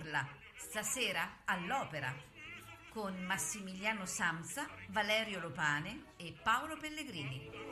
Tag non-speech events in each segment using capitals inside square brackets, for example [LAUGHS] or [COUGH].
Burla, stasera all'opera, con Massimiliano Samsa, Valerio Lopane e Paolo Pellegrini.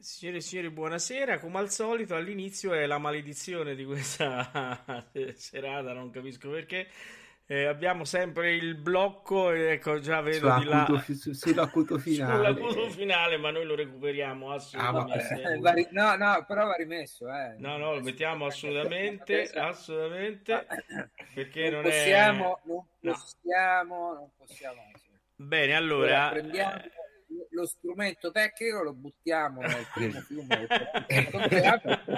Signore e signori, buonasera. Come al solito, all'inizio è la maledizione di questa [LAUGHS] serata, non capisco perché. Eh, abbiamo sempre il blocco, e ecco già vedo di là fi- su- sull'acuto [LAUGHS] finale. sull'acuto finale, ma noi lo recuperiamo Ah, assolutamente. Eh, va no, no, però va rimesso, eh. No, no, lo mettiamo assolutamente, assolutamente, perché non non possiamo, è... non no. possiamo, non possiamo. Bene, allora, prendiamo, lo strumento tecnico lo buttiamo [LAUGHS] nel primo fiume [LAUGHS]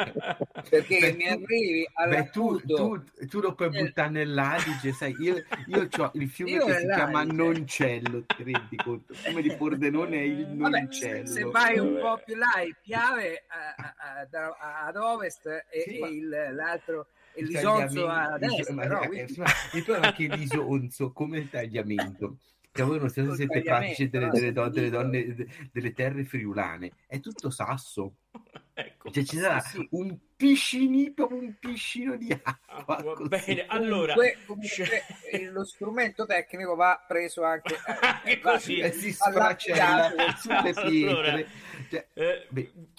perché Beh, mi arrivi Beh, tu, tu, tu lo puoi Eh. buttare nell'Adige, sai, io, io ho il fiume Io che si chiama. Noncello, ti rendi conto? Il fiume di Pordenone è il [LAUGHS] Vabbè, Noncello. se vai un po' più là il Piave a- a- a- ad ovest e, Sì, e ma- il- l'altro e Il l'Isonzo a destra però, quindi- ma- Il problema è che l'Isonzo, come il tagliamento, che voi non siete, siete pratici delle, delle, don- delle donne de- delle terre friulane, è tutto sasso. [LAUGHS] ecco. Cioè ci sarà Sì, un piscinito, un piscino di acqua. Ah, va così. bene, allora Comunque, comunque, eh, lo strumento tecnico va preso anche, eh, [LAUGHS] così. E si all'applicato sfracella sulle pietre. Allora, Cioè, Eh,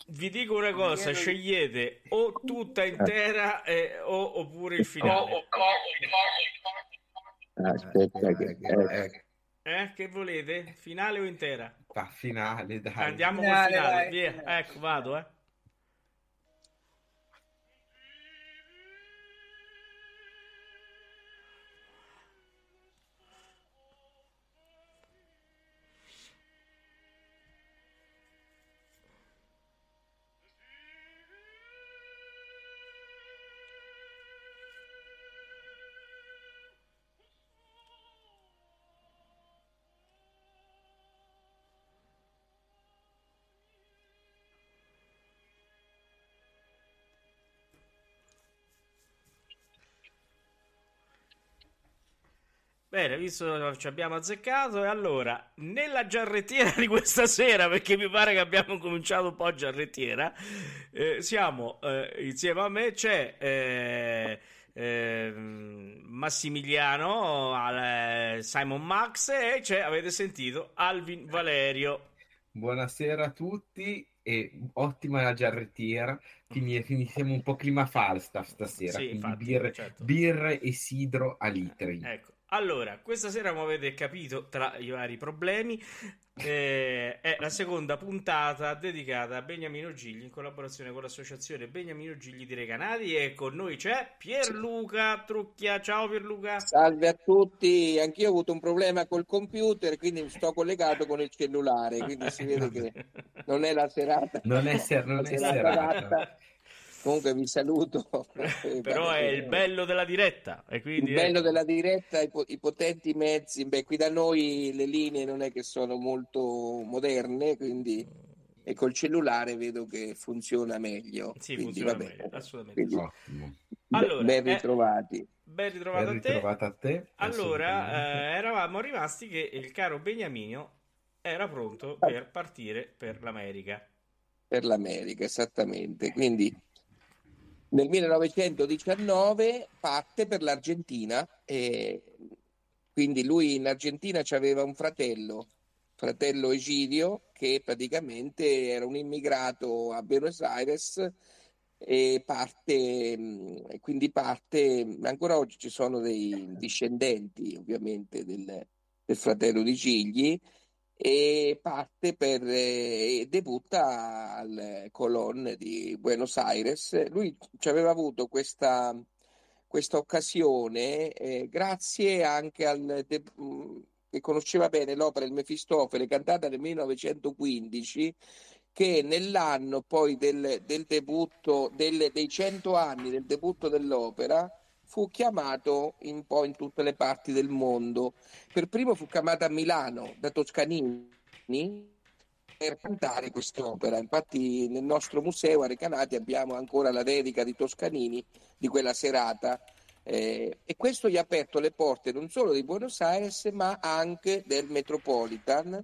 vi dico una cosa, Viene- scegliete o tutta intera eh, o, oppure il finale. Aspetta, che, eh, che volete? Finale o intera? fa finale, dai. Andiamo Finale, finale, dai. via. Ecco, vado, eh. Bene, visto che ci abbiamo azzeccato, e allora, nella giarrettiera di questa sera, perché mi pare che abbiamo cominciato un po' giarrettiera, eh, siamo eh, insieme a me, c'è eh, ehm, Massimiliano, eh, Simon Max e c'è, avete sentito, Alvin Valerio. Buonasera a tutti e ottima la giarrettiera. Fini- Finisciamo un po' clima Falstaff stasera, Sì, quindi infatti, birre, certo. birre e sidro a litri. Ecco, allora, questa sera, come avete capito, tra i vari problemi, eh, è la seconda puntata dedicata a Beniamino Gigli in collaborazione con l'associazione Beniamino Gigli di Recanati e con noi c'è Pierluca Trucchia. Ciao Pierluca. Salve a tutti, anch'io ho avuto un problema col computer, quindi mi sto collegato con il cellulare, quindi si vede che [LAUGHS] non è la serata. Non è, ser- non la è serata serata. Comunque vi saluto. [LAUGHS] Però è il bello della diretta e quindi Il bello ecco. della diretta, i, po- i potenti mezzi. Beh, qui da noi le linee non è che sono molto moderne, quindi e col cellulare vedo che funziona meglio. Sì, quindi, funziona vabbè. meglio, assolutamente. Quindi, Ottimo. Allora, ben eh, ritrovati. Ben ritrovato Ben a te. ritrovata a te. Allora, eh, eravamo rimasti che il caro Beniamino era pronto per partire per l'America. per l'America, esattamente. Quindi nel 1919 parte per l'Argentina e quindi lui in Argentina aveva un fratello, fratello Egidio, che praticamente era un immigrato a Buenos Aires e parte, quindi parte, ancora oggi ci sono dei discendenti ovviamente del, del fratello di Gigli e parte per eh, debutta al Colón di Buenos Aires. Lui ci aveva avuto questa, questa occasione eh, grazie anche al de- mh, che conosceva bene l'opera Il Mefistofele cantata nel 1915 che nell'anno poi del, del debutto del- dei 100 anni del debutto dell'opera fu chiamato un po' in tutte le parti del mondo per primo fu chiamata a Milano da Toscanini per cantare quest'opera. Infatti nel nostro museo a Recanati abbiamo ancora la dedica di Toscanini di quella serata eh, e questo gli ha aperto le porte non solo di Buenos Aires ma anche del Metropolitan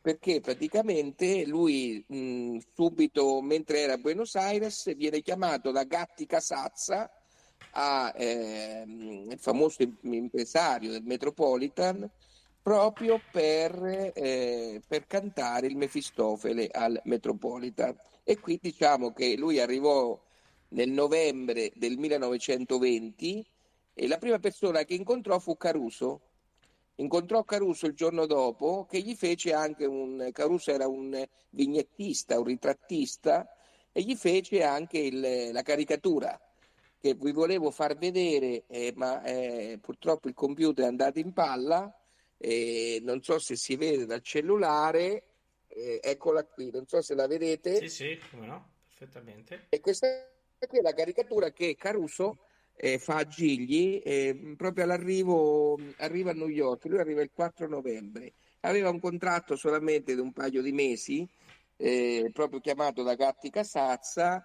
perché praticamente lui mh, subito mentre era a Buenos Aires viene chiamato da Gatti Casazza a, ehm, il famoso im- impresario del Metropolitan proprio per, eh, per cantare il Mefistofele al Metropolitan. E qui diciamo che lui arrivò nel novembre del 1920 e la prima persona che incontrò fu Caruso. Incontrò Caruso il giorno dopo che gli fece anche un... Caruso era un vignettista, un ritrattista e gli fece anche il- la caricatura che vi volevo far vedere, eh, ma eh, purtroppo il computer è andato in palla, e non so se si vede dal cellulare, eh, eccola qui, non so se la vedete. Sì, sì, come no, perfettamente. E questa qui è la caricatura che Caruso eh, fa a Gigli eh, proprio all'arrivo, arriva a New York, lui arriva il 4 novembre, aveva un contratto solamente di un paio di mesi, eh, proprio chiamato da Gatti Casazza,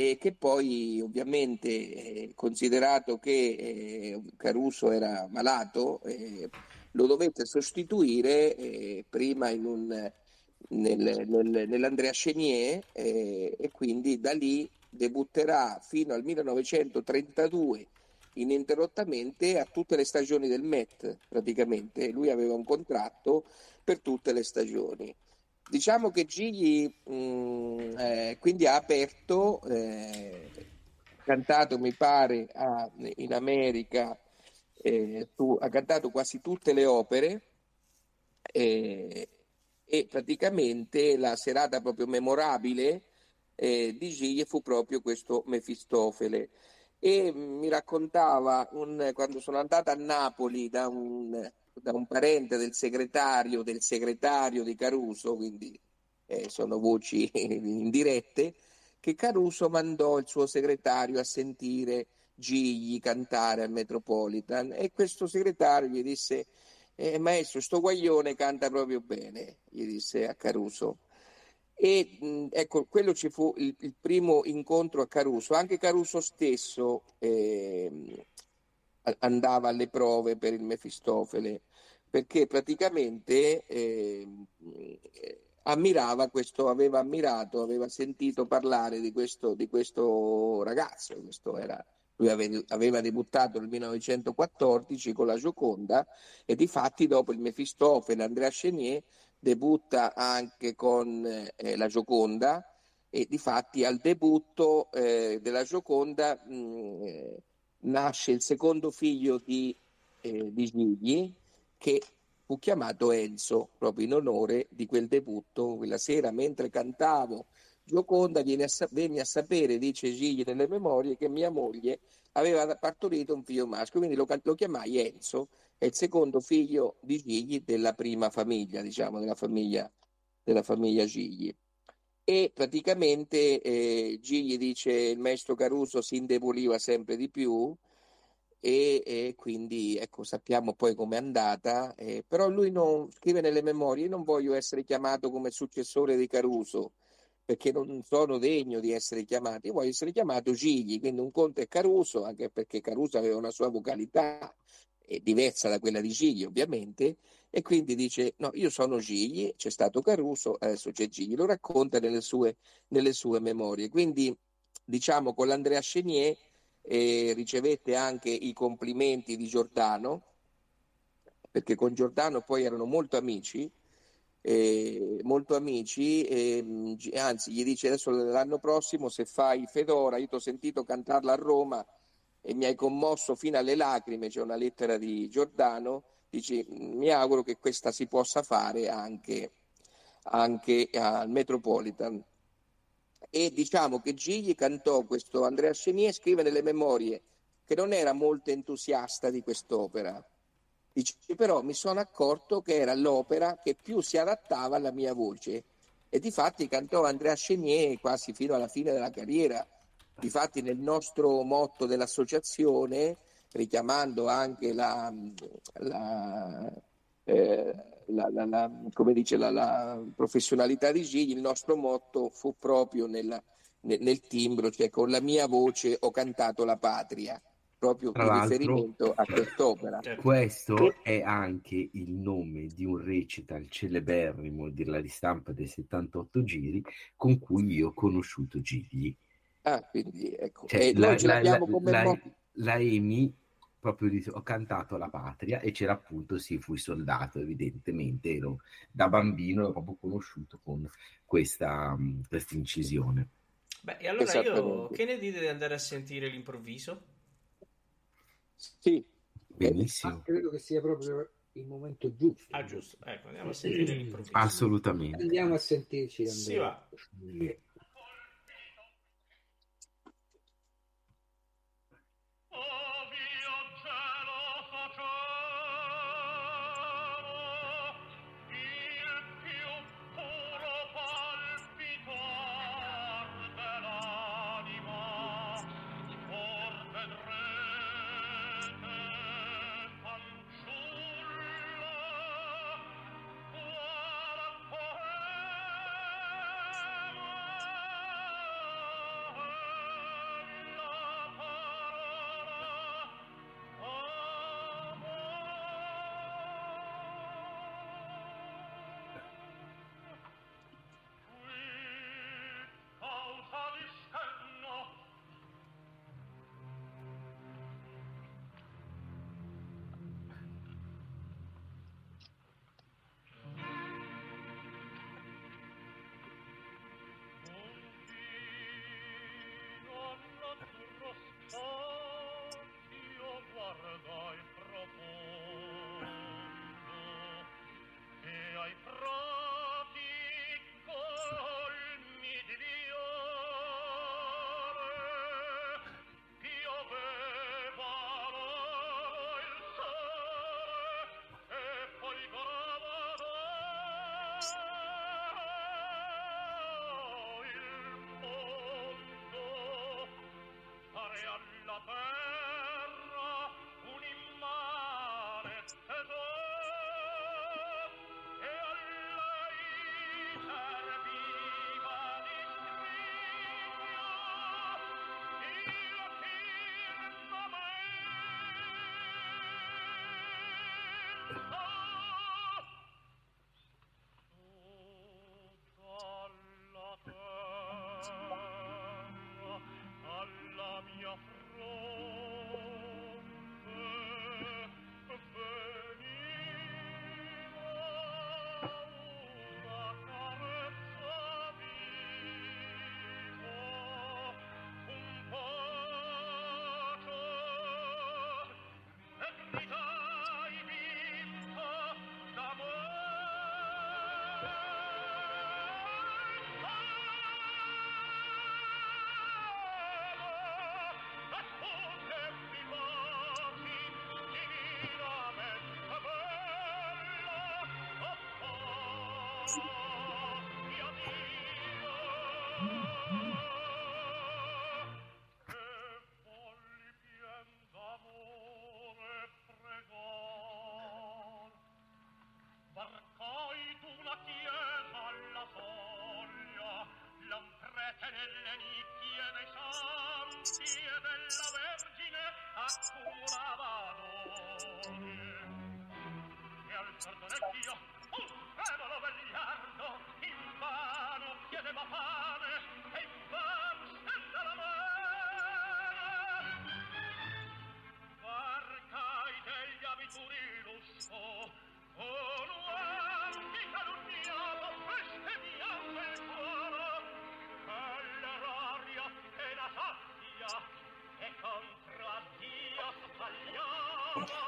e che poi ovviamente, eh, considerato che eh, Caruso era malato, eh, lo dovette sostituire eh, prima un, nel, nel, nell'Andrea Chenier eh, e quindi da lì debutterà fino al 1932 ininterrottamente a tutte le stagioni del Met praticamente. Lui aveva un contratto per tutte le stagioni diciamo che Gigli mh, eh, quindi ha aperto eh, cantato mi pare a, in America eh, tu, ha cantato quasi tutte le opere eh, e praticamente la serata proprio memorabile eh, di Gigli fu proprio questo Mefistofele. E mi raccontava un, quando sono andata a Napoli da un, da un parente del segretario del segretario di Caruso, quindi eh, sono voci [LAUGHS] indirette, che Caruso mandò il suo segretario a sentire Gigli cantare al Metropolitan. E questo segretario gli disse eh, maestro sto guaglione canta proprio bene gli disse a Caruso. E mh, ecco quello ci fu il, il, primo incontro a Caruso. Anche Caruso stesso eh, andava alle prove per il Mefistofele perché praticamente eh, ammirava questo, aveva ammirato, aveva sentito parlare di questo, di questo ragazzo, questo era lui aveva debuttato nel 1914 con la Gioconda e di fatti dopo il Mefistofele Andrea Chenier debutta anche con eh, la Gioconda e di fatti al debutto eh, della Gioconda mh, mm, nasce il secondo figlio di, eh, di Gigli che fu chiamato Enzo proprio in onore di quel debutto quella sera mentre cantavo Gioconda viene a, venne a sapere, dice Gigli nelle memorie, che mia moglie aveva partorito un figlio maschio, quindi lo, lo chiamai Enzo, è il secondo figlio di Gigli della prima famiglia, diciamo, della famiglia, della famiglia Gigli. E praticamente eh, Gigli dice il maestro Caruso si indeboliva sempre di più e, e quindi ecco, sappiamo poi com'è andata, eh, però lui non, scrive nelle memorie, non voglio essere chiamato come successore di Caruso, perché non sono degno di essere chiamato, io voglio essere chiamato Gigli, quindi un conto è Caruso, anche perché Caruso aveva una sua vocalità diversa da quella di Gigli ovviamente, e quindi dice no, io sono Gigli, c'è stato Caruso, adesso c'è Gigli, lo racconta nelle sue, nelle sue memorie. Quindi diciamo con l'Andrea Chenier eh, ricevette anche i complimenti di Giordano, perché con Giordano poi erano molto amici, eh, molto amici, eh, anzi gli dice adesso l'anno prossimo se fai Fedora, io ti ho sentito cantarla a Roma e mi hai commosso fino alle lacrime, c'è una lettera di Giordano, dice mi auguro che questa si possa fare anche, anche al Metropolitan. E diciamo che Gigli cantò questo, Andrea Chenier scrive nelle memorie che non era molto entusiasta di quest'opera, Dice, però mi sono accorto che era l'opera che più si adattava alla mia voce. E di fatti cantò Andrea Chenier quasi fino alla fine della carriera. Difatti nel nostro motto dell'associazione, richiamando anche la, la, eh, la, la come dice, la, professionalità di Gigli, il nostro motto fu proprio nella, nel, nel timbro, cioè con la mia voce ho cantato la patria proprio Tra in riferimento a quest'opera. Certo. Questo è anche il nome di un recital celeberrimo della ristampa dei 78 giri con cui io ho conosciuto Gigli. Ah, quindi ecco, Cioè, e la, noi ce la- l'abbiamo la- come la- mo- la Emi proprio di- ho cantato la patria e c'era appunto sì fui soldato evidentemente ero da bambino l'ho proprio conosciuto con questa questa incisione Beh, e allora io che ne dite di andare a sentire l'improvviso? Sì, benissimo Ma credo che sia proprio il momento giusto. Ah, giusto, ecco, andiamo a sentire l'improvviso. assolutamente Andiamo a sentirci. Si va. Oh Hello. notizie della Vergine accumulava d'oro. E al sardonecchio un frevolo vegliardo in chiedeva pane la mano. Degli abituri e contro a Dio sbagliava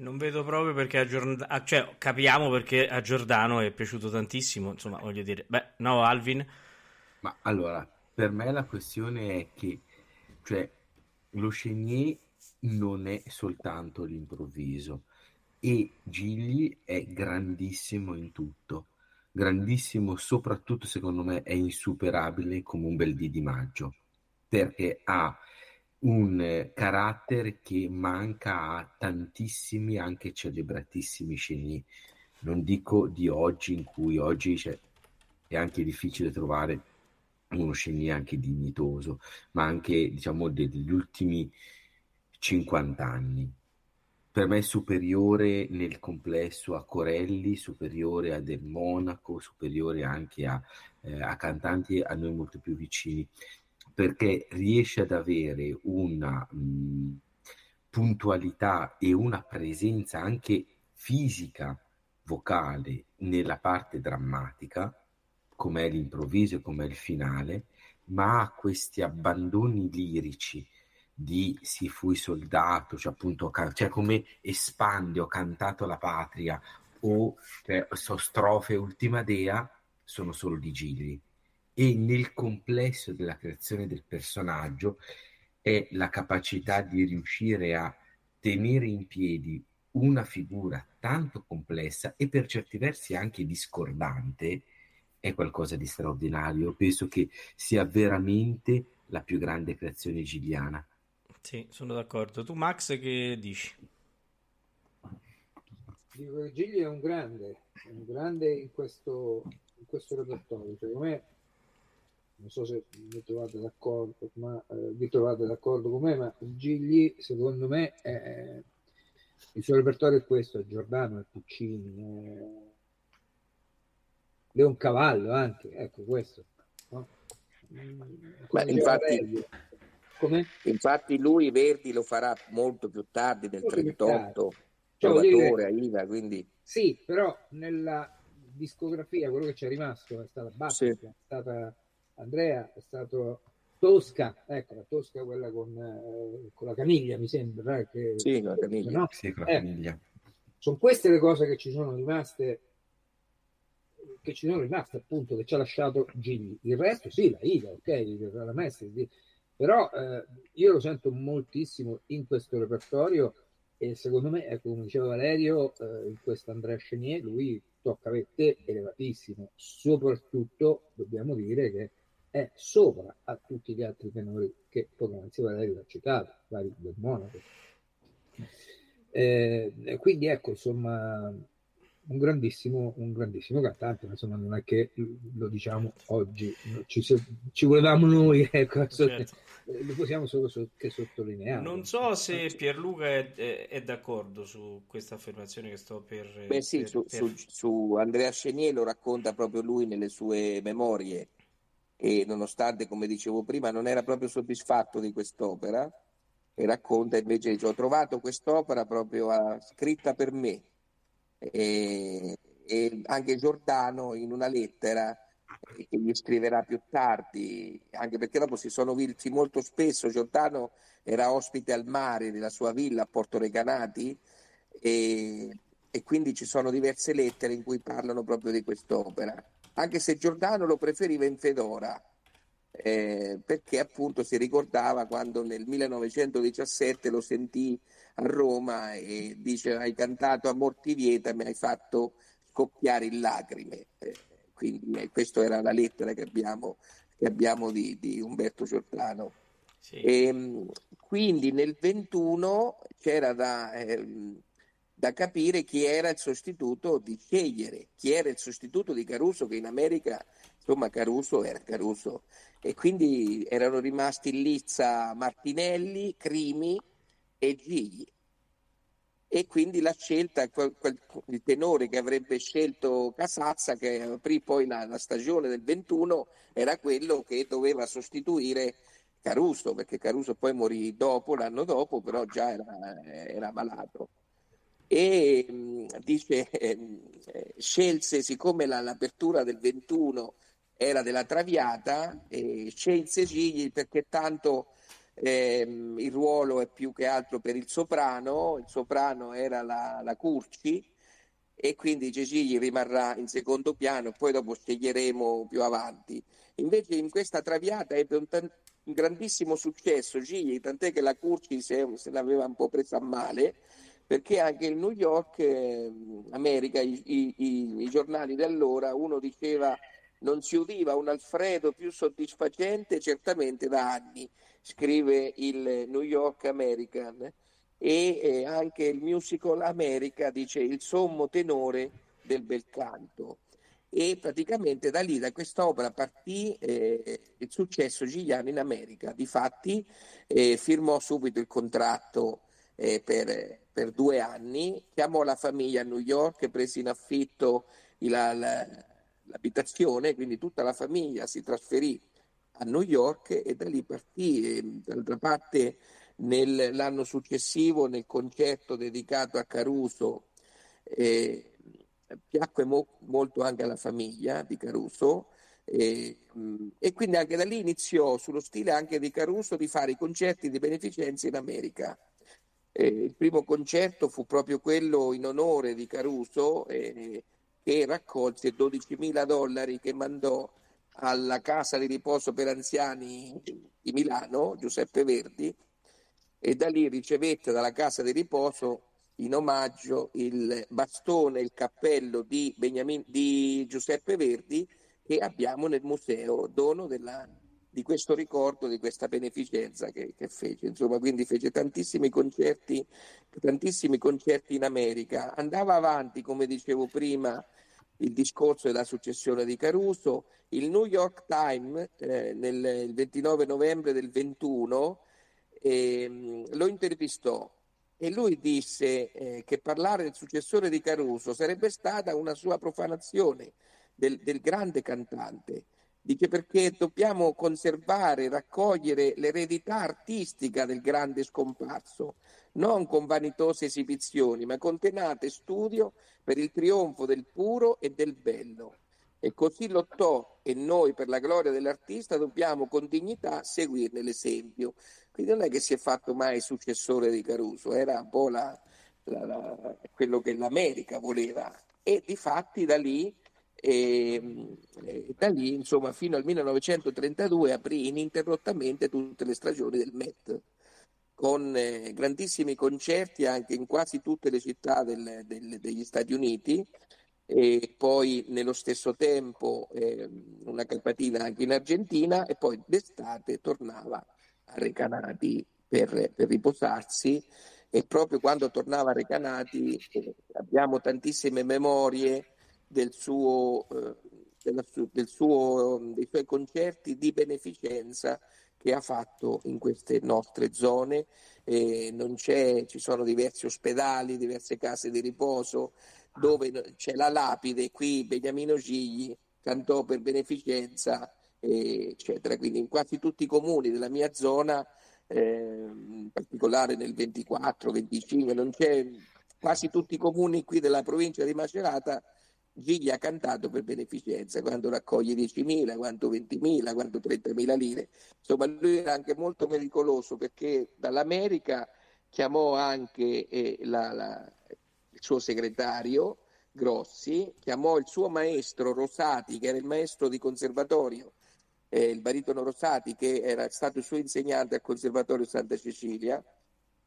Non vedo proprio perché a Giordano, cioè capiamo perché a Giordano è piaciuto tantissimo, insomma, voglio dire, beh, no, Alvin. Ma allora, per me la questione è che, cioè, lo Chenier non è soltanto l'improvviso e Gigli è grandissimo in tutto, grandissimo soprattutto secondo me è insuperabile come un bel dì di maggio, perché ha un carattere che manca a tantissimi, anche celebratissimi sceni. Non dico di oggi, in cui oggi cioè, è anche difficile trovare uno sceni anche dignitoso, ma anche diciamo degli ultimi 50 anni. per me è superiore nel complesso a Corelli, superiore a Del Monaco, superiore anche a, eh, a cantanti a noi molto più vicini, perché riesce ad avere una mh, puntualità e una presenza anche fisica, vocale, nella parte drammatica, come è l'improvviso e come è il finale, ma ha questi abbandoni lirici di Si fui soldato, cioè appunto cioè come espande, ho cantato la patria, o cioè, so strofe ultima dea, sono solo di Gigli. E nel complesso della creazione del personaggio è la capacità di riuscire a tenere in piedi una figura tanto complessa e per certi versi anche discordante è qualcosa di straordinario. Penso che sia veramente la più grande creazione giliana. Sì, sono d'accordo. Tu, Max, che dici? Dico che Gigli è un grande, un grande in questo, in questo repertorio. Secondo me, non so se vi trovate d'accordo, ma eh, vi trovate d'accordo con me, ma Gigli, secondo me, è, il suo repertorio è questo: è Giordano, è Puccini, è Leoncavallo anche, ecco questo. No? Ma infatti, come? Infatti lui Verdi lo farà molto più tardi, nel 38, Trovatore, Aida, quindi... Sì, però nella discografia quello che ci è rimasto è stata Basta, sì. è stata Andrea, è stato Tosca, ecco la Tosca quella con, eh, con la Caniglia mi sembra. Eh, che, sì, con la Caniglia. No? Sì, con la eh, Caniglia. Sono queste le cose che ci sono rimaste che ci sono rimaste appunto che ci ha lasciato Gigli il resto sì la Ida ok la Messi però eh, io lo sento moltissimo in questo repertorio e secondo me, ecco, come diceva Valerio, eh, in questo Andrea Chenier, lui tocca vette elevatissimo, soprattutto dobbiamo dire che è sopra a tutti gli altri tenori che poc'anzi Valerio ha citato, vari del Monaco. Eh, quindi ecco, insomma, un grandissimo, un grandissimo cantante, ma insomma non è che lo diciamo oggi, ci, ci volevamo noi, [LAUGHS] ecco, certo. lo possiamo solo so, che sottolineare. Non so se Pierluca è, è, è, d'accordo su questa affermazione che sto per... Beh sì, per, su, per... Su, su, Andrea Scenier lo racconta proprio lui nelle sue memorie e nonostante, come dicevo prima, non era proprio soddisfatto di quest'opera, e racconta invece, ho trovato quest'opera proprio a, scritta per me e, e anche Giordano in una lettera che gli scriverà più tardi, anche perché dopo si sono visti molto spesso. Giordano era ospite al mare della sua villa a Porto Recanati e, e quindi ci sono diverse lettere in cui parlano proprio di quest'opera, anche se Giordano lo preferiva in Fedora. Eh, perché appunto si ricordava quando nel 1917 lo sentì a Roma e dice hai cantato a morti vieta, mi hai fatto scoppiare in lacrime. Eh, quindi eh, questa era la lettera che abbiamo, che abbiamo di, di, Umberto Giordano. Sì. E, ehm, quindi nel 21 c'era da, eh, da, capire chi era il sostituto di scegliere, chi era il sostituto di Caruso, che in America insomma Caruso era Caruso. E quindi erano rimasti Lizza Martinelli, Crimi, e Gigli. E quindi la scelta, il tenore che avrebbe scelto Casazza, che aprì poi la, la stagione del 21, era quello che doveva sostituire Caruso, perché Caruso poi morì dopo, l'anno dopo, però già era, era malato. E dice, eh, scelse, siccome la, l'apertura del 21 era della Traviata, eh, scelse Gigli perché tanto eh, il ruolo è più che altro per il soprano, il soprano era la, la Curci e quindi Cecigli rimarrà in secondo piano, poi dopo sceglieremo più avanti. Invece in questa traviata ebbe un, t- un grandissimo successo Gigli, tant'è che la Curci se, se l'aveva un po' presa a male, perché anche il New York, eh, America, i, i, i giornali di allora, uno diceva non si udiva un Alfredo più soddisfacente certamente da anni scrive il New York American. E eh, anche il Musical America dice il sommo tenore del bel canto e praticamente da lì da quest'opera partì eh, il successo Gigliano in America. Difatti eh, firmò subito il contratto eh, per, per due anni, chiamò la famiglia a New York, prese in affitto la, la, l'abitazione, quindi tutta la famiglia si trasferì a New York e da lì partì. E, d'altra parte nell'anno successivo nel concerto dedicato a Caruso eh, piacque mo- molto anche alla famiglia di Caruso e, e, quindi anche da lì iniziò sullo stile anche di Caruso di fare i concerti di beneficenza in America. Eh, il primo concerto fu proprio quello in onore di Caruso eh, che raccolse 12.000 dollari che mandò alla casa di riposo per anziani di Milano, Giuseppe Verdi, e da lì ricevette dalla casa di riposo in omaggio il bastone, il cappello di, Beniamin, di Giuseppe Verdi che abbiamo nel museo, dono della, di questo ricordo, di questa beneficenza che, che, fece. Insomma, quindi fece tantissimi concerti, tantissimi concerti in America. Andava avanti, come dicevo prima, il discorso della successione di Caruso. Il New York Times eh, nel, il 29 novembre del 21 eh, lo intervistò e lui disse eh, che parlare del successore di Caruso sarebbe stata una sua profanazione del, del grande cantante. Dice perché dobbiamo conservare, raccogliere l'eredità artistica del grande scomparso, non con vanitose esibizioni, ma con tenace studio per il trionfo del puro e del bello. E così lottò e noi per la gloria dell'artista dobbiamo con dignità seguirne l'esempio. Quindi non è che si è fatto mai successore di Caruso, era un po' la, la, la, quello che l'America voleva. E di fatti da lì e, e, da lì insomma fino al 1932 aprì ininterrottamente tutte le stagioni del Met con eh, grandissimi concerti anche in quasi tutte le città del, del, degli Stati Uniti e poi nello stesso tempo eh, una calpatina anche in Argentina e poi d'estate tornava a Recanati per, per riposarsi e proprio quando tornava a Recanati eh, abbiamo tantissime memorie del suo, eh, della, del suo, dei suoi concerti di beneficenza che ha fatto in queste nostre zone. Eh, ci sono diversi ospedali, diverse case di riposo dove c'è la lapide, qui Beniamino Gigli cantò per beneficenza, eccetera. Quindi in quasi tutti i comuni della mia zona, eh, in particolare nel 24, 25, non c'è quasi tutti i comuni qui della provincia di Macerata Gigli ha cantato per beneficenza, quando raccoglie 10.000, quanto 20.000, quanto 30.000 lire. Insomma, lui era anche molto pericoloso perché dall'America chiamò anche eh, la, la, il suo segretario Grossi, chiamò il suo maestro Rosati, che era il maestro di conservatorio, eh, il baritono Rosati, che era stato suo insegnante al Conservatorio Santa Cecilia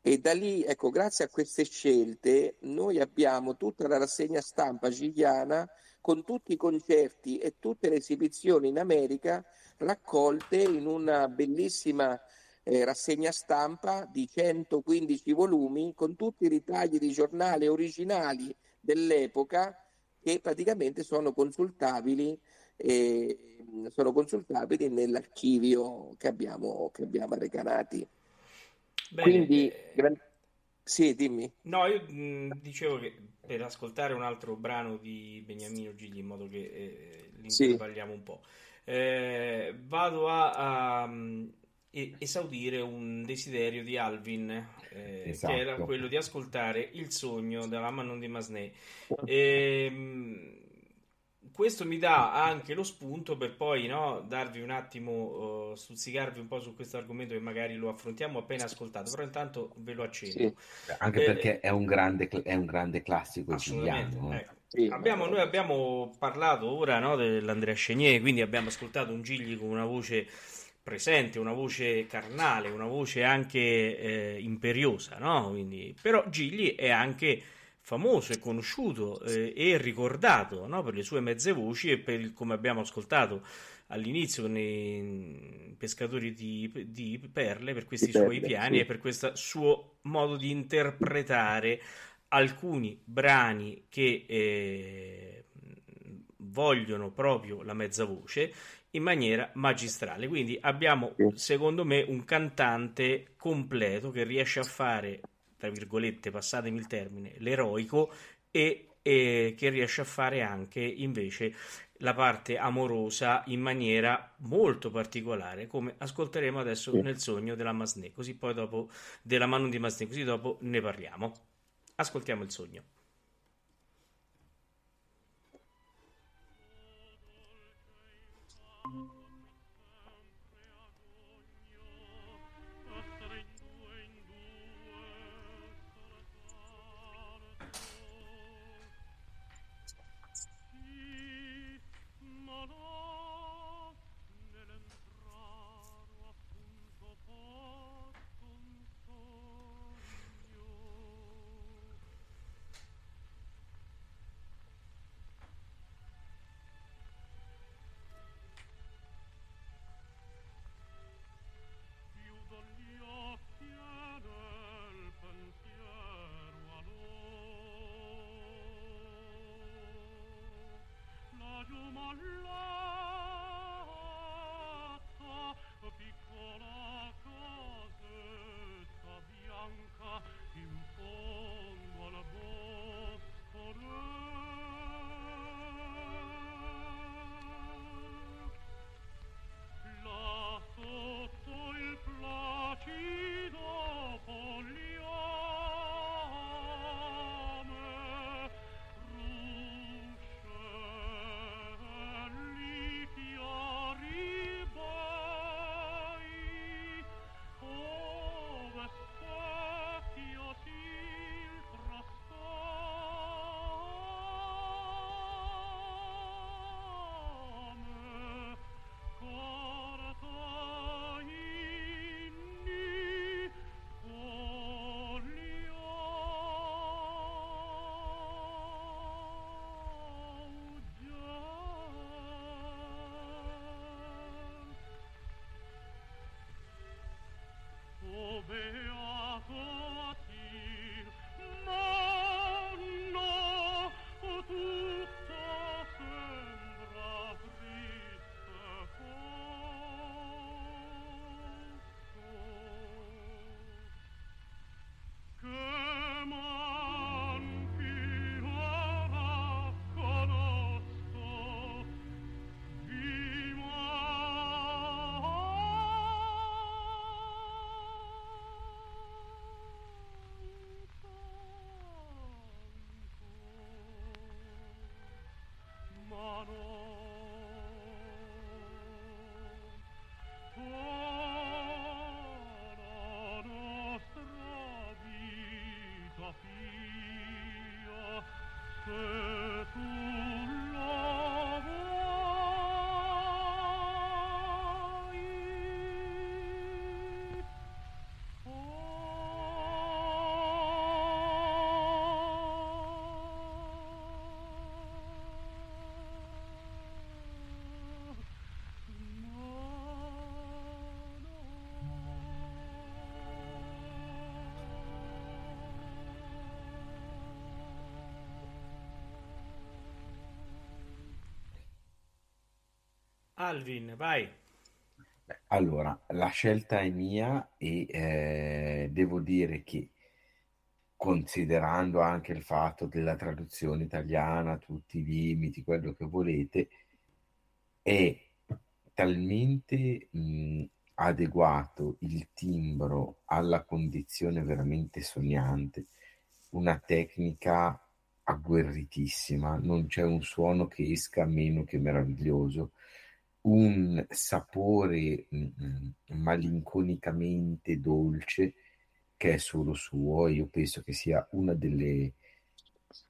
e da lì, ecco, grazie a queste scelte, noi abbiamo tutta la rassegna stampa gigliana con tutti i concerti e tutte le esibizioni in America raccolte in una bellissima eh, rassegna stampa di 115 volumi con tutti i ritagli di giornale originali dell'epoca che praticamente sono consultabili, eh, sono consultabili nell'archivio che abbiamo, che abbiamo Recanati. Bene, Quindi, eh... sì, dimmi. No, io mh, dicevo che per ascoltare un altro brano di Beniamino Gigli in modo che eh, l'intervalliamo sì. un po', eh, vado a, a esaudire un desiderio di Alvin, eh, esatto. che era quello di ascoltare Il sogno della Manon di Masnè. E, ehm, questo mi dà anche lo spunto per poi no, darvi un attimo, uh, stuzzicarvi un po' su questo argomento che magari lo affrontiamo appena ascoltato, però intanto ve lo accenno. Sì, anche eh, perché è un grande, è un grande classico italiano. Ecco. Sì, abbiamo, noi abbiamo parlato ora no, dell'Andrea Chenier, quindi abbiamo ascoltato un Gigli con una voce presente, una voce carnale, una voce anche eh, imperiosa, no? quindi, però Gigli è anche famoso e conosciuto eh, e ricordato no? per le sue mezze voci e per il, come abbiamo ascoltato all'inizio nei pescatori di, di perle per questi suoi piani sì. e per questo suo modo di interpretare alcuni brani che eh, vogliono proprio la mezza voce in maniera magistrale. Quindi abbiamo, secondo me, un cantante completo che riesce a fare tra virgolette, passatemi il termine, l'eroico e, e che riesce a fare anche invece la parte amorosa in maniera molto particolare, come ascolteremo adesso sì. nel sogno della Masné, così poi dopo della Manu di Masné, così dopo ne parliamo. Ascoltiamo il sogno. Alvin, vai. Allora, la scelta è mia e eh, devo dire che considerando anche il fatto della traduzione italiana, tutti i limiti, quello che volete, è talmente mh, adeguato il timbro alla condizione veramente sognante, una tecnica agguerritissima, non c'è un suono che esca meno che meraviglioso un sapore mh, mm, mm, malinconicamente dolce che è solo suo e io penso che sia una delle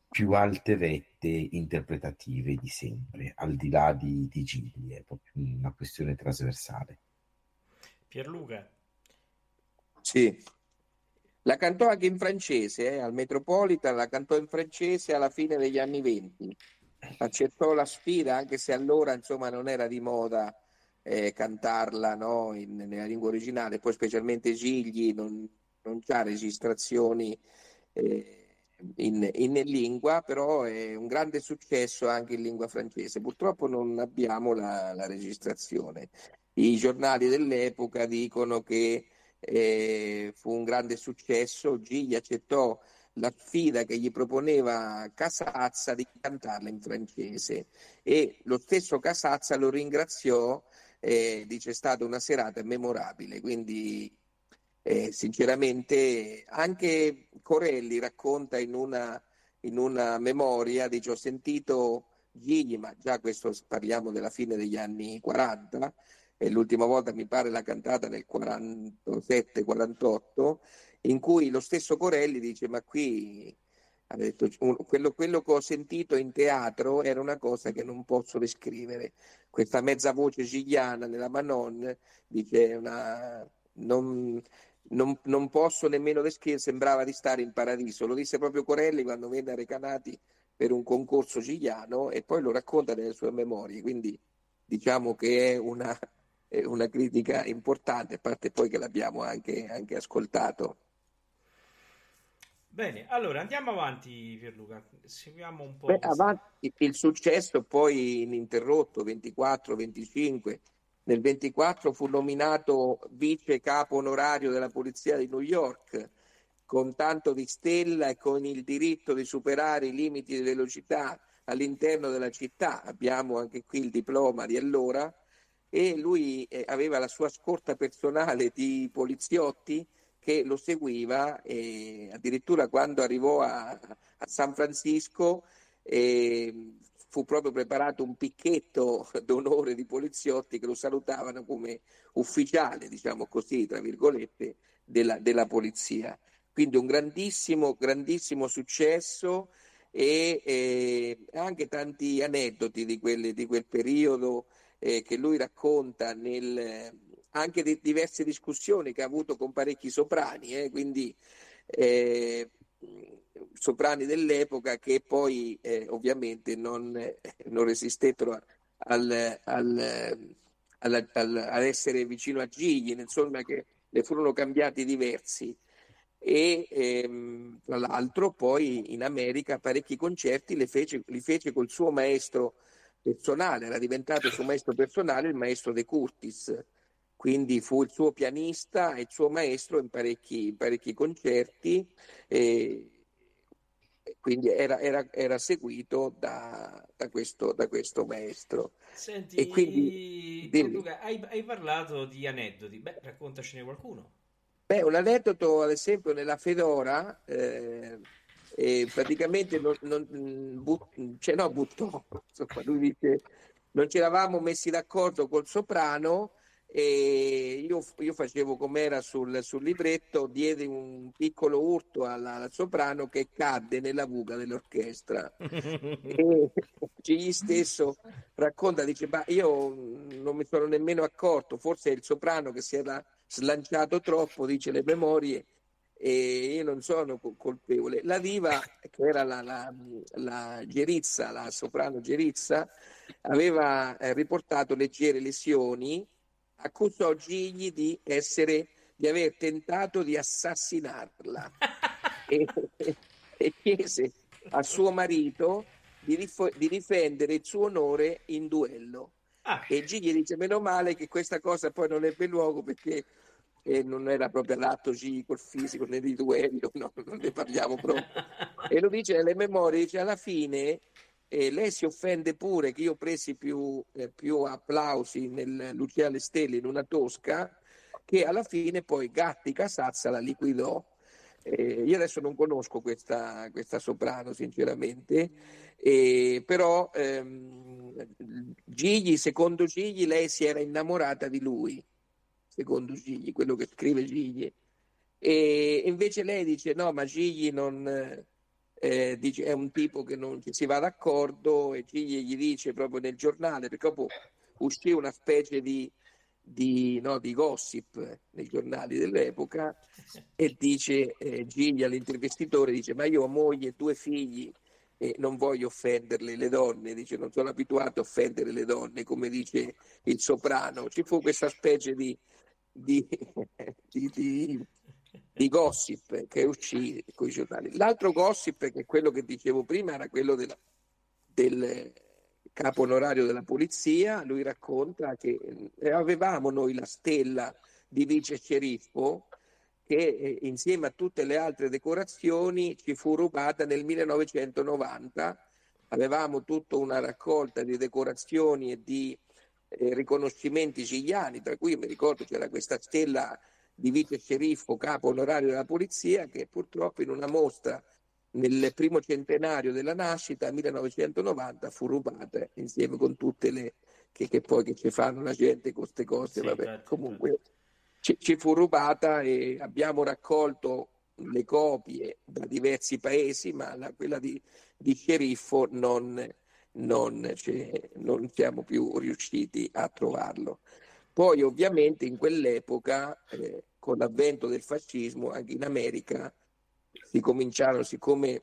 più alte vette interpretative di sempre, al di là di, di Gigli, è proprio una questione trasversale. Pierluca. Sì, la cantò anche in francese, eh, al Metropolitan, la cantò in francese alla fine degli anni venti accettò la sfida, anche se allora insomma non era di moda eh, cantarla no, in, nella lingua originale, poi specialmente Gigli non, non ha registrazioni eh, in, in, lingua, però è un grande successo anche in lingua francese. Purtroppo non abbiamo la, la registrazione. I giornali dell'epoca dicono che eh, fu un grande successo. Gigli accettò la sfida che gli proponeva Casazza di cantarla in francese. E lo stesso Casazza lo ringraziò e dice è stata una serata memorabile, quindi eh, sinceramente anche Corelli racconta in una, in una memoria, dice ho sentito Gigli, ma già questo parliamo della fine degli anni 40, e l'ultima volta mi pare l'ha cantata nel 47-48, in cui lo stesso Corelli dice ma qui detto, quello, quello, che ho sentito in teatro era una cosa che non posso descrivere. Questa mezza voce gigliana nella Manon dice una, non, non, non, posso nemmeno descrivere, sembrava di stare in paradiso. Lo disse proprio Corelli quando venne a Recanati per un concorso gigliano e poi lo racconta nelle sue memorie. Quindi diciamo che è una, una critica importante, a parte poi che l'abbiamo anche, anche ascoltato. Bene, allora andiamo avanti Pierluca, seguiamo un po'. Beh, avanti, il successo poi ininterrotto, 24-25, nel 24 fu nominato vice capo onorario della polizia di New York, con tanto di stella e con il diritto di superare i limiti di velocità all'interno della città. Abbiamo anche qui il diploma di allora e lui eh, aveva la sua scorta personale di poliziotti che lo seguiva e addirittura quando arrivò a, a San Francisco eh, fu proprio preparato un picchetto [LAUGHS] d'onore di poliziotti che lo salutavano come ufficiale, diciamo così, tra virgolette, della, della polizia. Quindi un grandissimo, grandissimo successo e eh, anche tanti aneddoti di, quelle, di quel periodo eh, che lui racconta nel, anche di diverse discussioni che ha avuto con parecchi soprani, eh, quindi eh, soprani dell'epoca che poi eh, ovviamente non, non, resistettero al, al, al, ad essere vicino a Gigli, insomma che ne furono cambiati diversi. E ehm, tra l'altro poi in America parecchi concerti li fece, li fece col suo maestro personale, era diventato il suo maestro personale il maestro De Curtis quindi fu il suo pianista e il suo maestro in parecchi, in parecchi concerti, e quindi era, era, era seguito da, da, questo, da, questo, maestro. Senti, e quindi, Luca, hai, hai, parlato di aneddoti, beh, raccontacene qualcuno. Beh, un aneddoto, ad esempio, nella Fedora, eh, eh, praticamente non, non, but, cioè, no, buttò, insomma, lui dice, non ci eravamo messi d'accordo col soprano e io, io facevo come sul, sul libretto, diedi un piccolo urto alla, al soprano che cadde nella buca dell'orchestra. [LAUGHS] e Gigli stesso racconta, dice, ma io non mi sono nemmeno accorto, forse è il soprano che si era slanciato troppo, dice le memorie, e io non sono colpevole. La diva, che era la, la, la Gerizza, la soprano Gerizza, aveva eh, riportato leggere lesioni accusò Gigli di essere di aver tentato di assassinarla [LAUGHS] e, e, chiese a suo marito di, rif- di, difendere il suo onore in duello. Ah. E Gigli dice: Meno male che questa cosa poi non ebbe luogo perché eh, non era proprio l'atto Gigli col fisico né di duello, no, non ne parliamo proprio. [LAUGHS] e lo dice nelle memorie: dice alla fine e lei si offende pure che io presi più, eh, più applausi nel Lucia alle Stelle in una tosca che alla fine poi Gatti Casazza la liquidò. Eh, io adesso non conosco questa, questa soprano sinceramente, eh, però ehm, Gigli, secondo Gigli lei si era innamorata di lui, secondo Gigli, quello che scrive Gigli. E invece lei dice no, ma Gigli non eh, dice, è un tipo che non si va d'accordo e Gigli gli dice proprio nel giornale, perché dopo uscì una specie di, di, no, di gossip nei giornali dell'epoca e dice eh, Gigli all'intervistitore, dice ma io ho moglie e due figli e non voglio offenderle le donne, dice non sono abituato a offendere le donne come dice il soprano, ci fu questa specie di, di, [LAUGHS] di di gossip che uscì con i giornali. L'altro gossip, che è quello che dicevo prima, era quello della, del capo onorario della polizia. Lui racconta che eh, avevamo noi la stella di vice sceriffo che eh, insieme a tutte le altre decorazioni ci fu rubata nel 1990. Avevamo tutta una raccolta di decorazioni e di eh, riconoscimenti gigliani, tra cui mi ricordo c'era questa stella di vice sceriffo, capo onorario della polizia, che purtroppo in una mostra nel primo centenario della nascita, 1990, fu rubata insieme con tutte le che, che poi che ci fanno la gente con queste cose. Sì, vabbè. Certo, Comunque certo. Ci, ci fu rubata e abbiamo raccolto le copie da diversi paesi, ma la, quella di, di sceriffo non, non, non, siamo più riusciti a trovarlo. Poi ovviamente in quell'epoca, eh, con l'avvento del fascismo, anche in America si cominciarono, siccome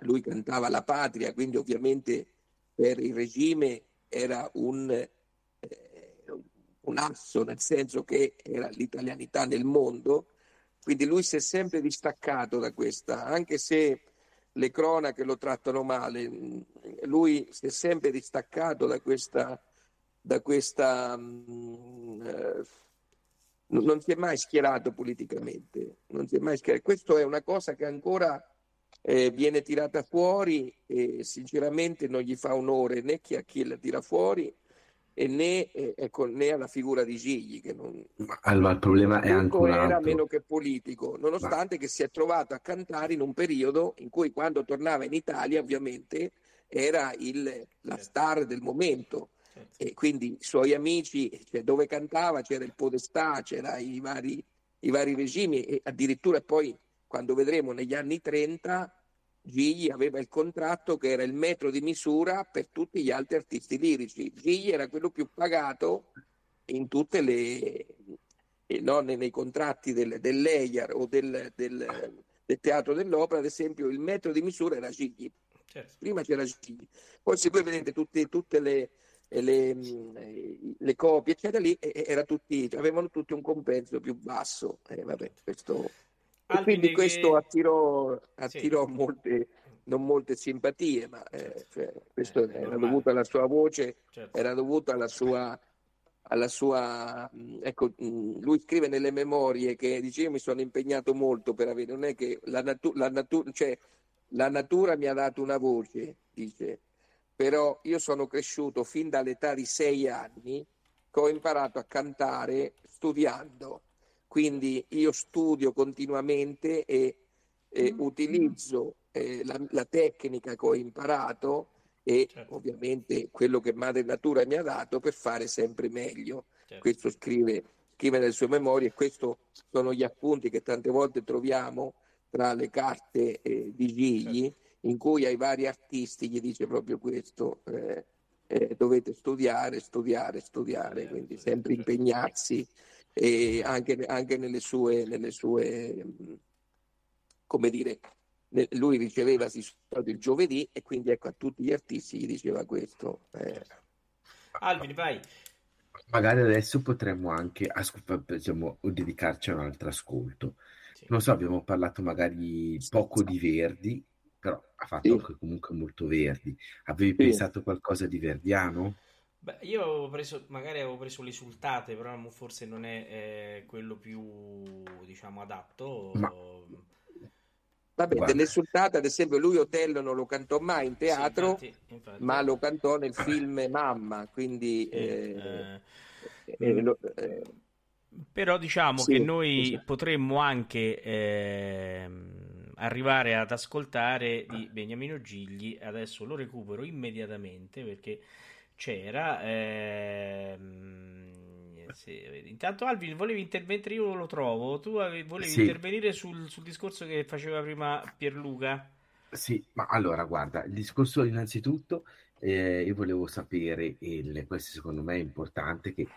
lui cantava la patria, quindi ovviamente per il regime era un, eh, un asso, nel senso che era l'italianità nel mondo, quindi lui si è sempre distaccato da questa, anche se le cronache lo trattano male, lui si è sempre distaccato da questa, da questa mm, eh, non si è mai schierato politicamente, non si è mai schierato. Questo è una cosa che ancora eh, viene tirata fuori e sinceramente non gli fa onore né chi a chi la tira fuori e né, eh, ecco, né alla figura di Gigli che non... allora il problema è anche un era meno che politico nonostante Ma... che si è trovato a cantare in un periodo in cui quando tornava in Italia ovviamente era il, la star del momento certo. e quindi i suoi amici cioè, dove cantava c'era il Podestà c'era i vari, i vari regimi e addirittura poi quando vedremo negli anni 30 Gigli aveva il contratto che era il metro di misura per tutti gli altri artisti lirici. Gigli era quello più pagato in tutte le eh, no, nei, contratti del, dell'EIAR o del, del, del, Teatro dell'Opera, ad esempio, il metro di misura era Gigli. Certo. Prima c'era Gigli. Poi se voi vedete tutte, tutte le, le, le, copie, eccetera, lì era tutti, avevano tutti un compenso più basso. Eh, vabbè, questo e quindi questo attirò, attirò sì. molte, non molte simpatie, ma eh, cioè, questo eh, era dovuto alla sua voce, certo. era dovuto alla sua, alla sua ecco, lui scrive nelle memorie che dice io mi sono impegnato molto per avere, non è che la, natu- la, natu- cioè, la natura mi ha dato una voce, dice, però io sono cresciuto fin dall'età di sei anni che ho imparato a cantare studiando quindi io studio continuamente e, e mm. utilizzo eh, la, la, tecnica che ho imparato e certo. ovviamente quello che Madre Natura mi ha dato per fare sempre meglio. Certo. Questo scrive, scrive nelle sue memorie e questi sono gli appunti che tante volte troviamo tra le carte eh, di Gigli certo. In cui ai vari artisti gli dice proprio questo. Eh, eh, dovete studiare, studiare, studiare, quindi sempre certo. impegnarsi e anche, anche nelle sue, nelle sue, come dire, lui riceveva si il giovedì e quindi ecco a tutti gli artisti gli diceva questo. Eh. Alvin, vai. Magari adesso potremmo anche diciamo, dedicarci a un altro ascolto. Sì. Non so, abbiamo parlato magari poco di Verdi, però ha fatto sì. anche comunque molto Verdi. Avevi sì. pensato qualcosa di verdiano? Beh, io avevo preso, magari avevo preso l'esultate, però forse non è eh, quello più, diciamo, adatto. Ma... Vabbè, Guarda. dell'esultate, ad esempio, lui Otello non lo cantò mai in teatro, sì, infatti, infatti. ma lo cantò nel film Mamma, quindi... Eh, eh, eh, lo, eh, però diciamo sì, che noi sì. potremmo anche ehm, arrivare ad ascoltare di Beniamino Gigli, adesso lo recupero immediatamente perché c'era. Ehm, sì, intanto Alvin volevi intervenire, io lo trovo, tu avevi, volevi sì. intervenire sul, sul, discorso che faceva prima Pierluca. Sì, ma allora guarda, il discorso innanzitutto eh, io volevo sapere, e questo secondo me è importante, che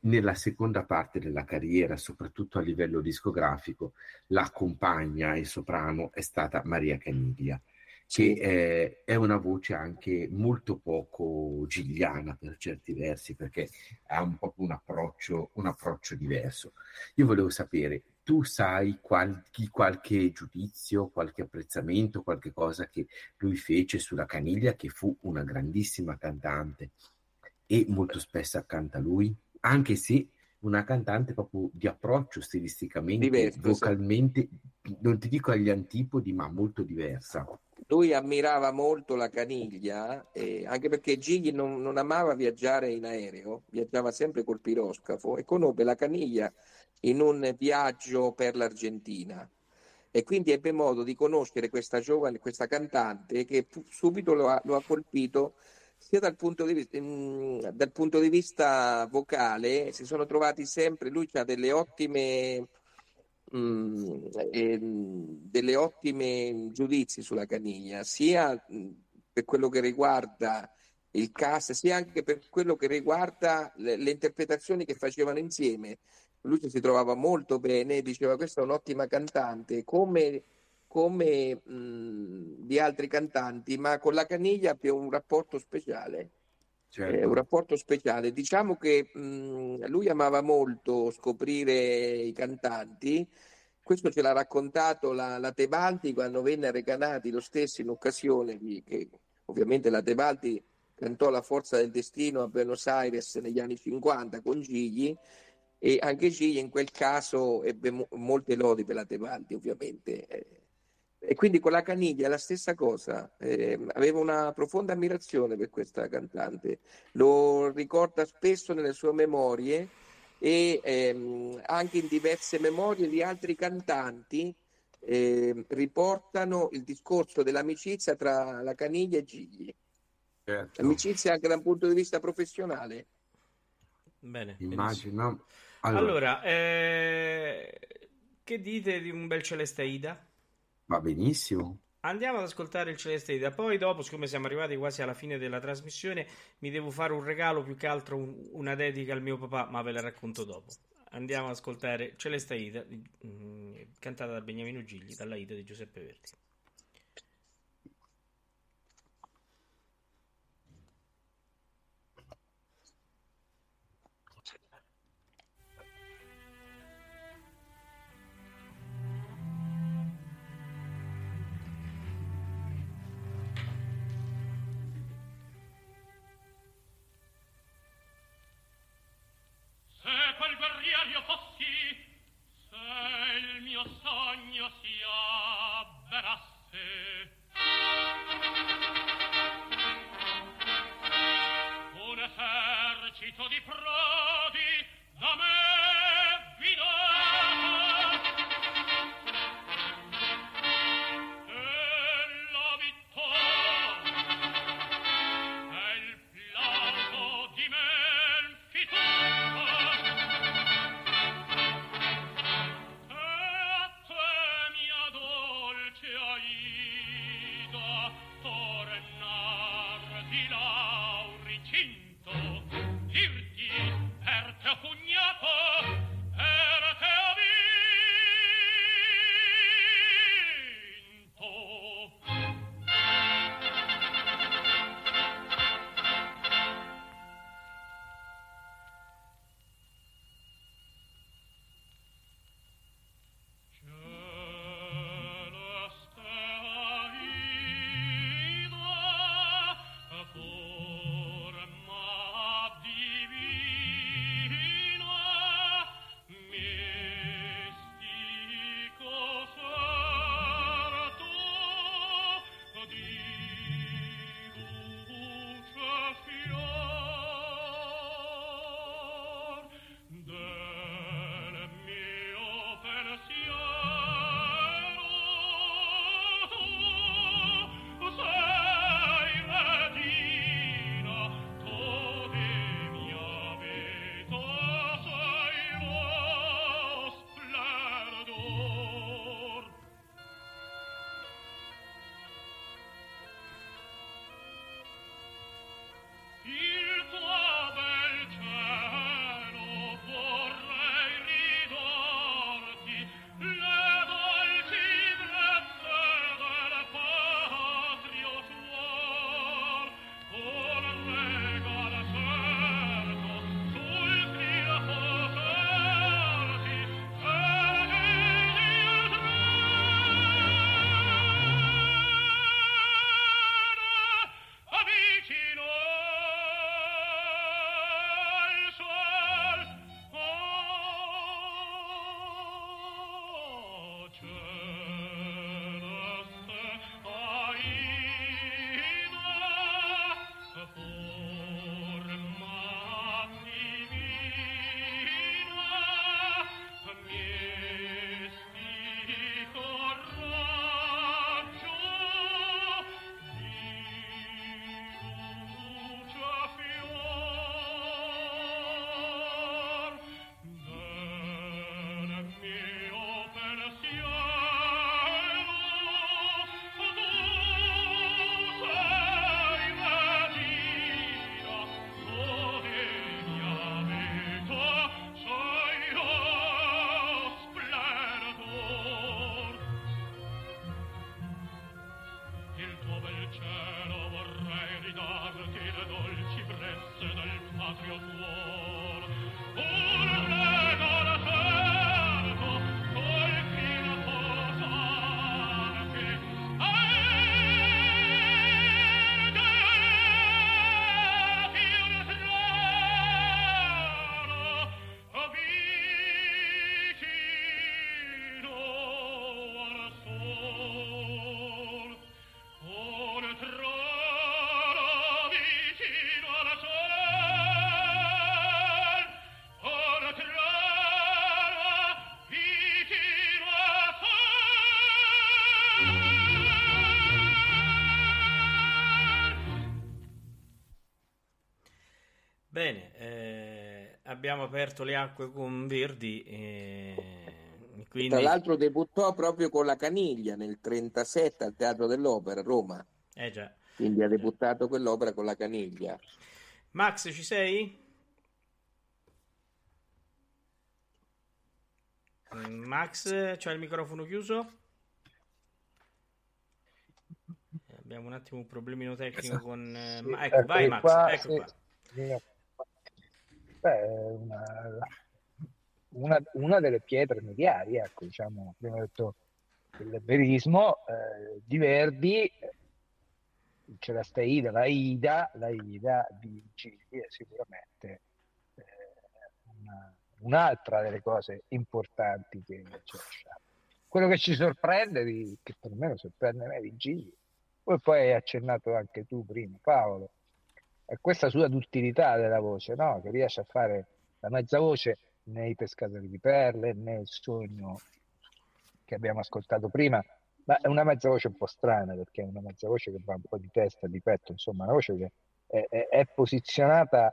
nella seconda parte della carriera, soprattutto a livello discografico, la compagna e soprano è stata Maria Caniglia che eh, è una voce anche molto poco gigliana per certi versi, perché ha un po' un approccio, un approccio diverso. Io volevo sapere, tu sai qualche, qualche giudizio, qualche apprezzamento, qualche cosa che lui fece sulla Caniglia, che fu una grandissima cantante e molto spesso accanto a lui, anche se una cantante proprio di approccio stilisticamente, Diverso, sì. vocalmente, non ti dico agli antipodi, ma molto diversa. Lui ammirava molto la caniglia, eh, anche perché Gigli non, non amava viaggiare in aereo, viaggiava sempre col piroscafo e conobbe la caniglia in un viaggio per l'Argentina e quindi ebbe modo di conoscere questa giovane, questa cantante che subito lo ha, lo ha colpito sia dal punto, di vista, mh, dal punto di vista vocale, si sono trovati sempre, lui ha delle ottime, mh, eh, delle ottime giudizi sulla caniglia, sia per quello che riguarda il cast, sia anche per quello che riguarda le, le interpretazioni che facevano insieme. Lui ci si trovava molto bene, diceva questa è un'ottima cantante, come come mh, di altri cantanti, ma con la Caniglia abbia un rapporto speciale. Certo. Eh, un rapporto speciale. Diciamo che mh, lui amava molto scoprire i cantanti. Questo ce l'ha raccontato la, la Tebaldi quando venne a Recanati lo stesso in occasione di che ovviamente la Tebaldi cantò La forza del destino a Buenos Aires negli anni 50 con Gigli e anche Gigli in quel caso ebbe mo- molte lodi per la Tebaldi ovviamente. Eh, e quindi con la Caniglia la stessa cosa, eh, aveva una profonda ammirazione per questa cantante, lo ricorda spesso nelle sue memorie e ehm, anche in diverse memorie di altri cantanti eh, riportano il discorso dell'amicizia tra la Caniglia e Gigli, certo. amicizia anche da un punto di vista professionale. Bene, Immagino. Allora, allora eh, che dite di un bel Celeste Ida? Va benissimo. Andiamo ad ascoltare il Celeste Ida. Poi, dopo, siccome siamo arrivati quasi alla fine della trasmissione, mi devo fare un regalo più che altro un, una dedica al mio papà, ma ve la racconto dopo. Andiamo ad ascoltare Celeste Ida, mh, cantata da Beniamino Gigli, dalla Ida di Giuseppe Verdi. Abbiamo aperto le acque con Verdi. Eh, quindi... Tra l'altro debuttò proprio con la Caniglia nel 1937 al Teatro dell'Opera, Roma. Eh già. Quindi ha debuttato quell'opera con la Caniglia. Max, ci sei? Max, c'è il microfono chiuso? Eh, abbiamo un attimo un problemino tecnico con... Eh, sì, ecco, vai Max, qua, ecco sì. qua. Beh, una, una, una, delle pietre mediali, ecco, diciamo, abbiamo detto il verismo eh, di Verdi, c'è la Staida, la Ida, la Ida di Gigli è sicuramente eh, una, un'altra delle cose importanti che c'è. Quello che ci sorprende, di, che per me lo sorprende me di Gigli, poi hai accennato anche tu prima, Paolo, è questa sua duttilità della voce, no? che riesce a fare la mezza voce nei pescatori di perle, nel sogno che abbiamo ascoltato prima, ma è una mezza voce un po' strana perché è una mezza voce che va un po' di testa, di petto, insomma, una voce che è, è, è posizionata,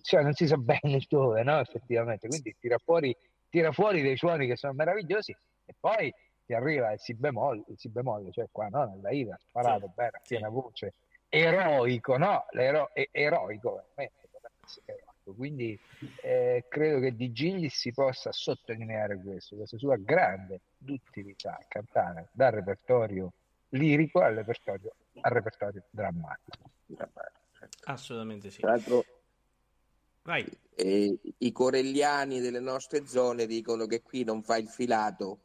cioè non si sa [LAUGHS] bene dove, no? effettivamente, quindi tira fuori, tira fuori dei suoni che sono meravigliosi e poi ti arriva il si bemolle, il si bemolle cioè qua no? nella Ida, sparato sì, bene, a piena voce, eroico, no? L'ero- eroico, veramente, eroico. Quindi eh, credo che di Gigli si possa sottolineare questo, questa sua grande duttilità a cantare dal repertorio lirico al repertorio, al repertorio drammatico. Assolutamente sì. Tra l'altro, eh, i corelliani delle nostre zone dicono che qui non fa il filato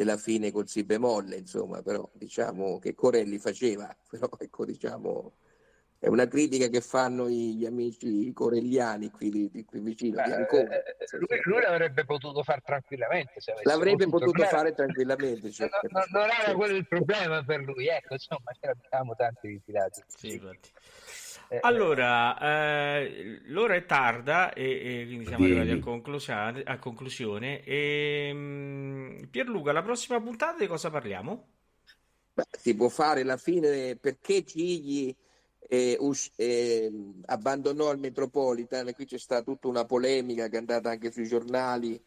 della fine col si bemolle, insomma, però diciamo che Corelli faceva, [LAUGHS] però ecco diciamo è una critica che fanno gli amici corelliani qui, di, di qui vicino. Beh, Ancona, eh, lui, lui, l'avrebbe potuto fare tranquillamente. l'avrebbe potuto, potuto fare tranquillamente. Cioè, no, no, non era quello il problema per lui, ecco, insomma, ce abbiamo tanti ritirati. Sì, infatti. Eh, allora, eh, l'ora è tarda e, e quindi siamo Dimmi. arrivati a, conclusione. A conclusione. E, um, Pierluca, la prossima puntata di cosa parliamo? Beh, si può fare la fine perché Cigli eh, us- eh, abbandonò il Metropolitan e qui c'è stata tutta una polemica che è andata anche sui giornali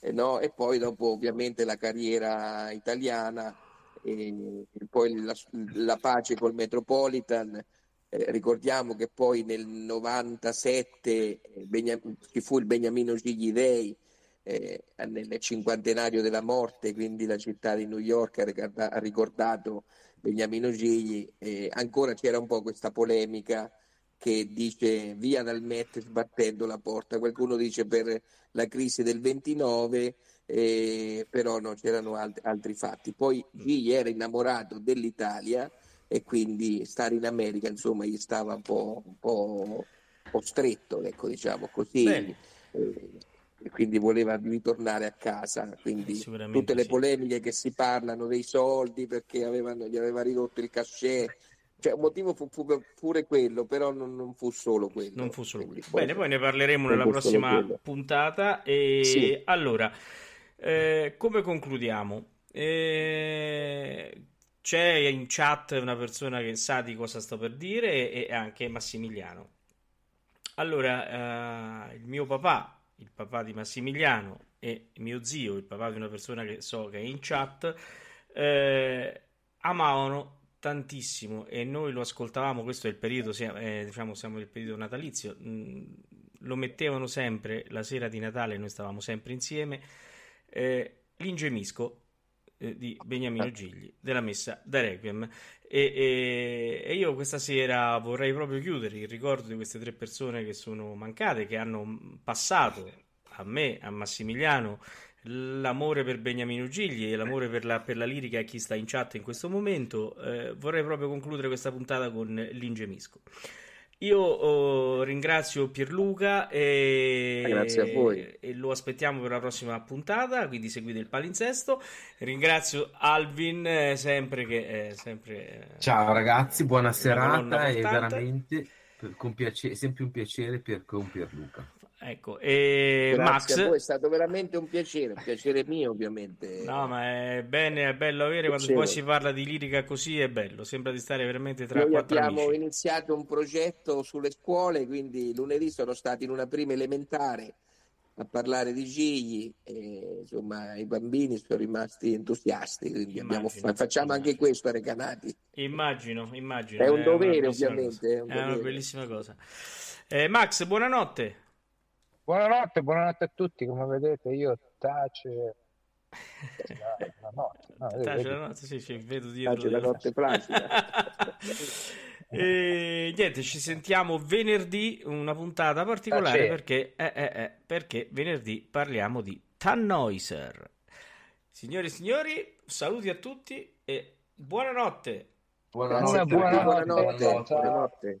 eh, no? e poi dopo ovviamente la carriera italiana e, poi la, la pace col Metropolitan eh, ricordiamo che poi nel 97 eh, Beniam- ci fu il Beniamino Gigli Day eh, nel cinquantenario della morte, quindi la città di New York ha ricordato Beniamino Gigli. Eh, ancora c'era un po' questa polemica che dice via dal Met sbattendo la porta, qualcuno dice per la crisi del 29, eh, però no, c'erano alt- altri fatti. Poi Gigli era innamorato dell'Italia e quindi stare in America insomma gli stava un po', un po', un po stretto, ecco diciamo così. Eh, e quindi voleva ritornare a casa. Quindi tutte le polemiche che si parlano dei soldi perché avevano, gli aveva ridotto il cachet. Cioè, un motivo fu, fu, pure quello, però non, non, fu solo quello. Non fu solo quello. Bene, poi ne parleremo nella prossima puntata. E sì. allora, eh, come concludiamo? Eh, c'è in chat una persona che sa di cosa sto per dire e anche Massimiliano. Allora, eh, il mio papà, il papà di Massimiliano e mio zio, il papà di una persona che so che è in chat, eh, amavano tantissimo e noi lo ascoltavamo, questo è il periodo, eh, diciamo siamo nel periodo natalizio, mh, mm, lo mettevano sempre la sera di Natale, noi stavamo sempre insieme, eh, l'ingemisco eh, di Beniamino Gigli della messa da Requiem. E, e, e, io questa sera vorrei proprio chiudere il ricordo di queste tre persone che sono mancate, che hanno passato a me, a Massimiliano, l'amore per Beniamino Gigli e l'amore per la, per la lirica a chi sta in chat in questo momento. Eh, vorrei proprio concludere questa puntata con l'Ingemisco. Io oh, ringrazio Pierluca e, Grazie a voi. e lo aspettiamo per la prossima puntata, quindi seguite il palinsesto. Ringrazio Alvin eh, sempre che è sempre... Eh, Ciao ragazzi, buona serata e veramente con piacere, sempre un piacere per con Pierluca. Ecco, e Grazie Max... a voi, è stato veramente un piacere, un piacere mio ovviamente. No, ma è, bene, è bello avere quando poi si parla di lirica così, è bello, sembra di stare veramente tra Noi quattro abbiamo amici. iniziato un progetto sulle scuole, quindi lunedì sono stati in una prima elementare a parlare di Gigli e insomma i bambini sono rimasti entusiasti, quindi abbiamo, facciamo anche questo a Recanati. Immagino, immagino. È un dovere ovviamente. È, un è una bellissima cosa. Eh, Max, buonanotte. Buonanotte, buonanotte a tutti. Come vedete, io tace la, la notte. No, tace vedi? la notte, sì, sì, vedo dietro. Tace la notte placida. [LAUGHS] e niente, ci sentiamo venerdì, una puntata particolare Tace. perché, eh, eh, eh, perché venerdì parliamo di Tannhäuser. Signori e signori, saluti a tutti e buonanotte. Buonanotte. Buonanotte. Buonanotte. Buonanotte. Buonanotte.